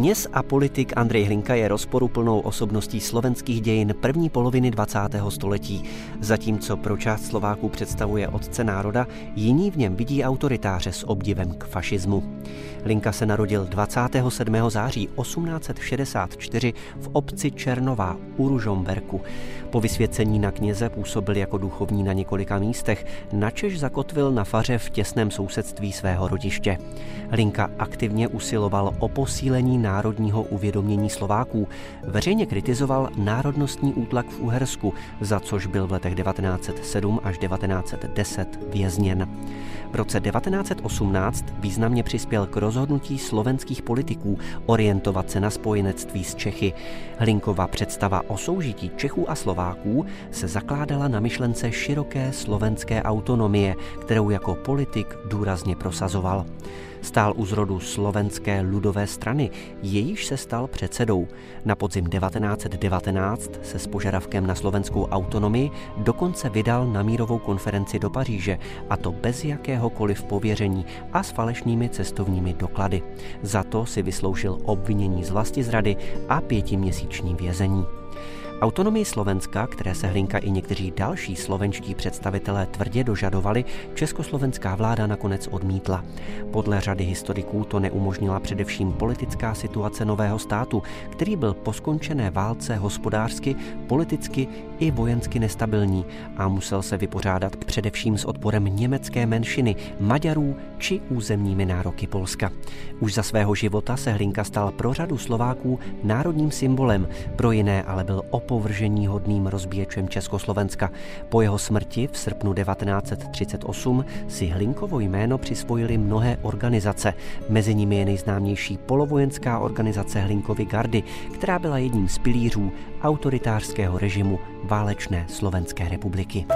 Kněz a politik Andrej Hlinka je rozporuplnou osobností slovenských dějin první poloviny 20. století. Zatímco pro část Slováků představuje otce národa, jiní v něm vidí autoritáře s obdivem k fašismu. Hlinka se narodil 27. září 1864 v obci Černová u Ružomberku. Po vysvěcení na kněze působil jako duchovní na několika místech, načež zakotvil na faře v těsném sousedství svého rodiště. Hlinka aktivně usiloval o posílení národního uvědomění Slováků. Veřejně kritizoval národnostní útlak v Uhersku, za což byl v letech 1907 až 1910 vězněn. V roce 1918 významně přispěl k rozhodnutí slovenských politiků orientovat se na spojenectví s Čechy. Hlinkova představa o soužití Čechů a Slováků se zakládala na myšlence široké slovenské autonomie, kterou jako politik důrazně prosazoval. Stál u zrodu slovenské ludové strany, jejíž se stal předsedou. Na podzim 1919 se s požadavkem na slovenskou autonomii dokonce vydal na mírovou konferenci do Paříže, a to bez jakéhokoliv pověření a s falešnými cestovními doklady. Za to si vysloužil obvinění z vlasti zrady a pětiměsíční vězení. Autonomii Slovenska, které se Hlinka i někteří další slovenští představitelé tvrdě dožadovali, československá vláda nakonec odmítla. Podle řady historiků to neumožnila především politická situace nového státu, který byl po skončené válce hospodářsky, politicky i vojensky nestabilní a musel se vypořádat především s odporem německé menšiny, Maďarů či územními nároky Polska. Už za svého života se Hlinka stal pro řadu Slováků národním symbolem, pro jiné ale byl op opovržení hodným rozbíječem Československa. Po jeho smrti v srpnu 1938 si Hlinkovo jméno přisvojili mnohé organizace. Mezi nimi je nejznámější polovojenská organizace Hlinkovy gardy, která byla jedním z pilířů autoritářského režimu válečné Slovenské republiky.